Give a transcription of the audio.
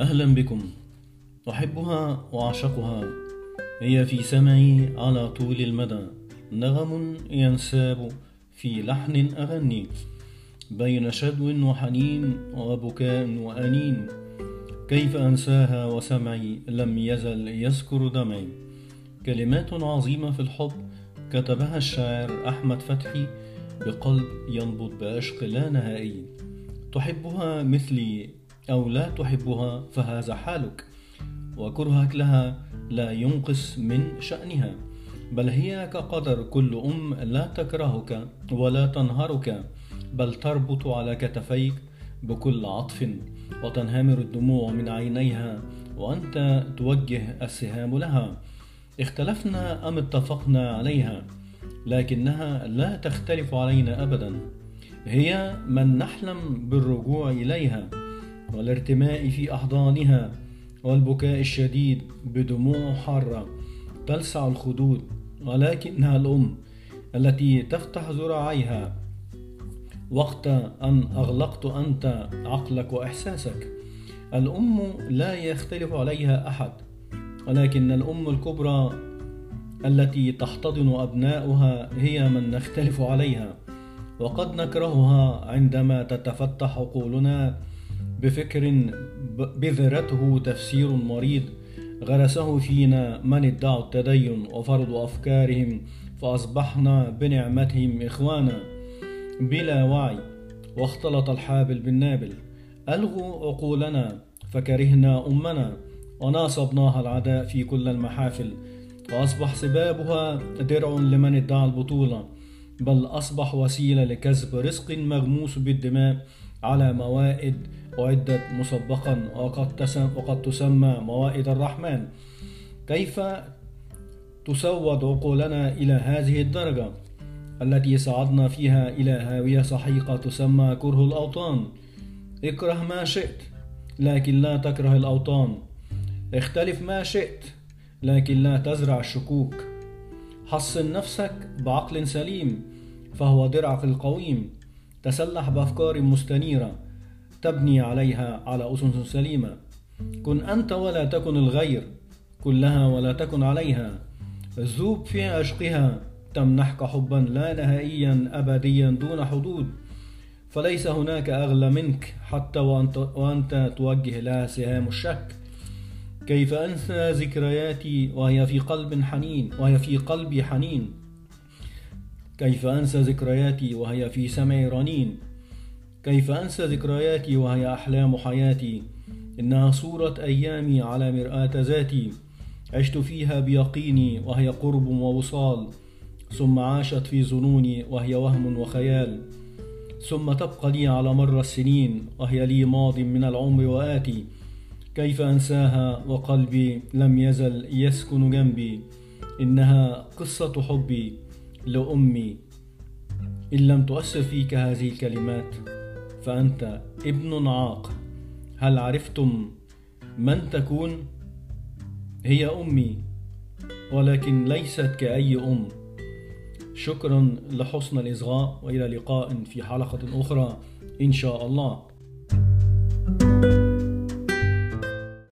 أهلا بكم. أحبها وأعشقها. هي في سمعي على طول المدى. نغم ينساب في لحن أغني. بين شدو وحنين وبكاء وأنين. كيف أنساها وسمعي لم يزل يذكر دمعي. كلمات عظيمة في الحب كتبها الشاعر أحمد فتحي. بقلب ينبض بعشق لا نهائي. تحبها مثلي أو لا تحبها فهذا حالك وكرهك لها لا ينقص من شأنها بل هي كقدر كل أم لا تكرهك ولا تنهرك بل تربط على كتفيك بكل عطف وتنهمر الدموع من عينيها وأنت توجه السهام لها. اختلفنا أم اتفقنا عليها لكنها لا تختلف علينا أبدا هي من نحلم بالرجوع إليها. والارتماء في أحضانها والبكاء الشديد بدموع حارة تلسع الخدود ولكنها الأم التي تفتح ذراعيها. وقت أن أغلقت أنت عقلك وإحساسك الأم لا يختلف عليها أحد ولكن الأم الكبرى التي تحتضن أبناؤها هي من نختلف عليها وقد نكرهها عندما تتفتح عقولنا بفكر بذرته تفسير مريض. غرسه فينا من ادعوا التدين وفرضوا أفكارهم فأصبحنا بنعمتهم إخوانا. بلا وعي واختلط الحابل بالنابل. ألغوا عقولنا فكرهنا أمنا. وناصبناها العداء في كل المحافل. وأصبح سبابها درع لمن ادعى البطولة. بل أصبح وسيلة لكسب رزق مغموس بالدماء على موائد أعدت مسبقا وقد, وقد تسمى موائد الرحمن. كيف تسود عقولنا إلى هذه الدرجة؟ التي صعدنا فيها إلى هاوية سحيقة تسمى كره الأوطان. اكره ما شئت لكن لا تكره الأوطان. اختلف ما شئت لكن لا تزرع الشكوك. حصن نفسك بعقل سليم. فهو درعك القويم. تسلح بأفكار مستنيرة تبني عليها على أسس سليمة. كن أنت ولا تكن الغير كن لها ولا تكن عليها. ذوب في عشقها تمنحك حبا لا نهائيا أبديا دون حدود. فليس هناك أغلى منك حتى وأنت, وأنت توجه لها سهام الشك. كيف أنسى ذكرياتي وهي في قلب حنين وهي في قلبي حنين؟ كيف أنسى ذكرياتي وهي في سمعي رنين؟ كيف أنسى ذكرياتي وهي أحلام حياتي؟ إنها صورة أيامي على مرآة ذاتي. عشت فيها بيقيني وهي قرب ووصال. ثم عاشت في ظنوني وهي وهم وخيال. ثم تبقى لي على مر السنين وهي لي ماض من العمر وآتي. كيف أنساها وقلبي لم يزل يسكن جنبي. إنها قصة حبي. لأمي إن لم تؤثر فيك هذه الكلمات فأنت ابن عاق. هل عرفتم من تكون؟ هي أمي ولكن ليست كأي أم. شكرا لحسن الإصغاء وإلى لقاء في حلقة أخرى إن شاء الله.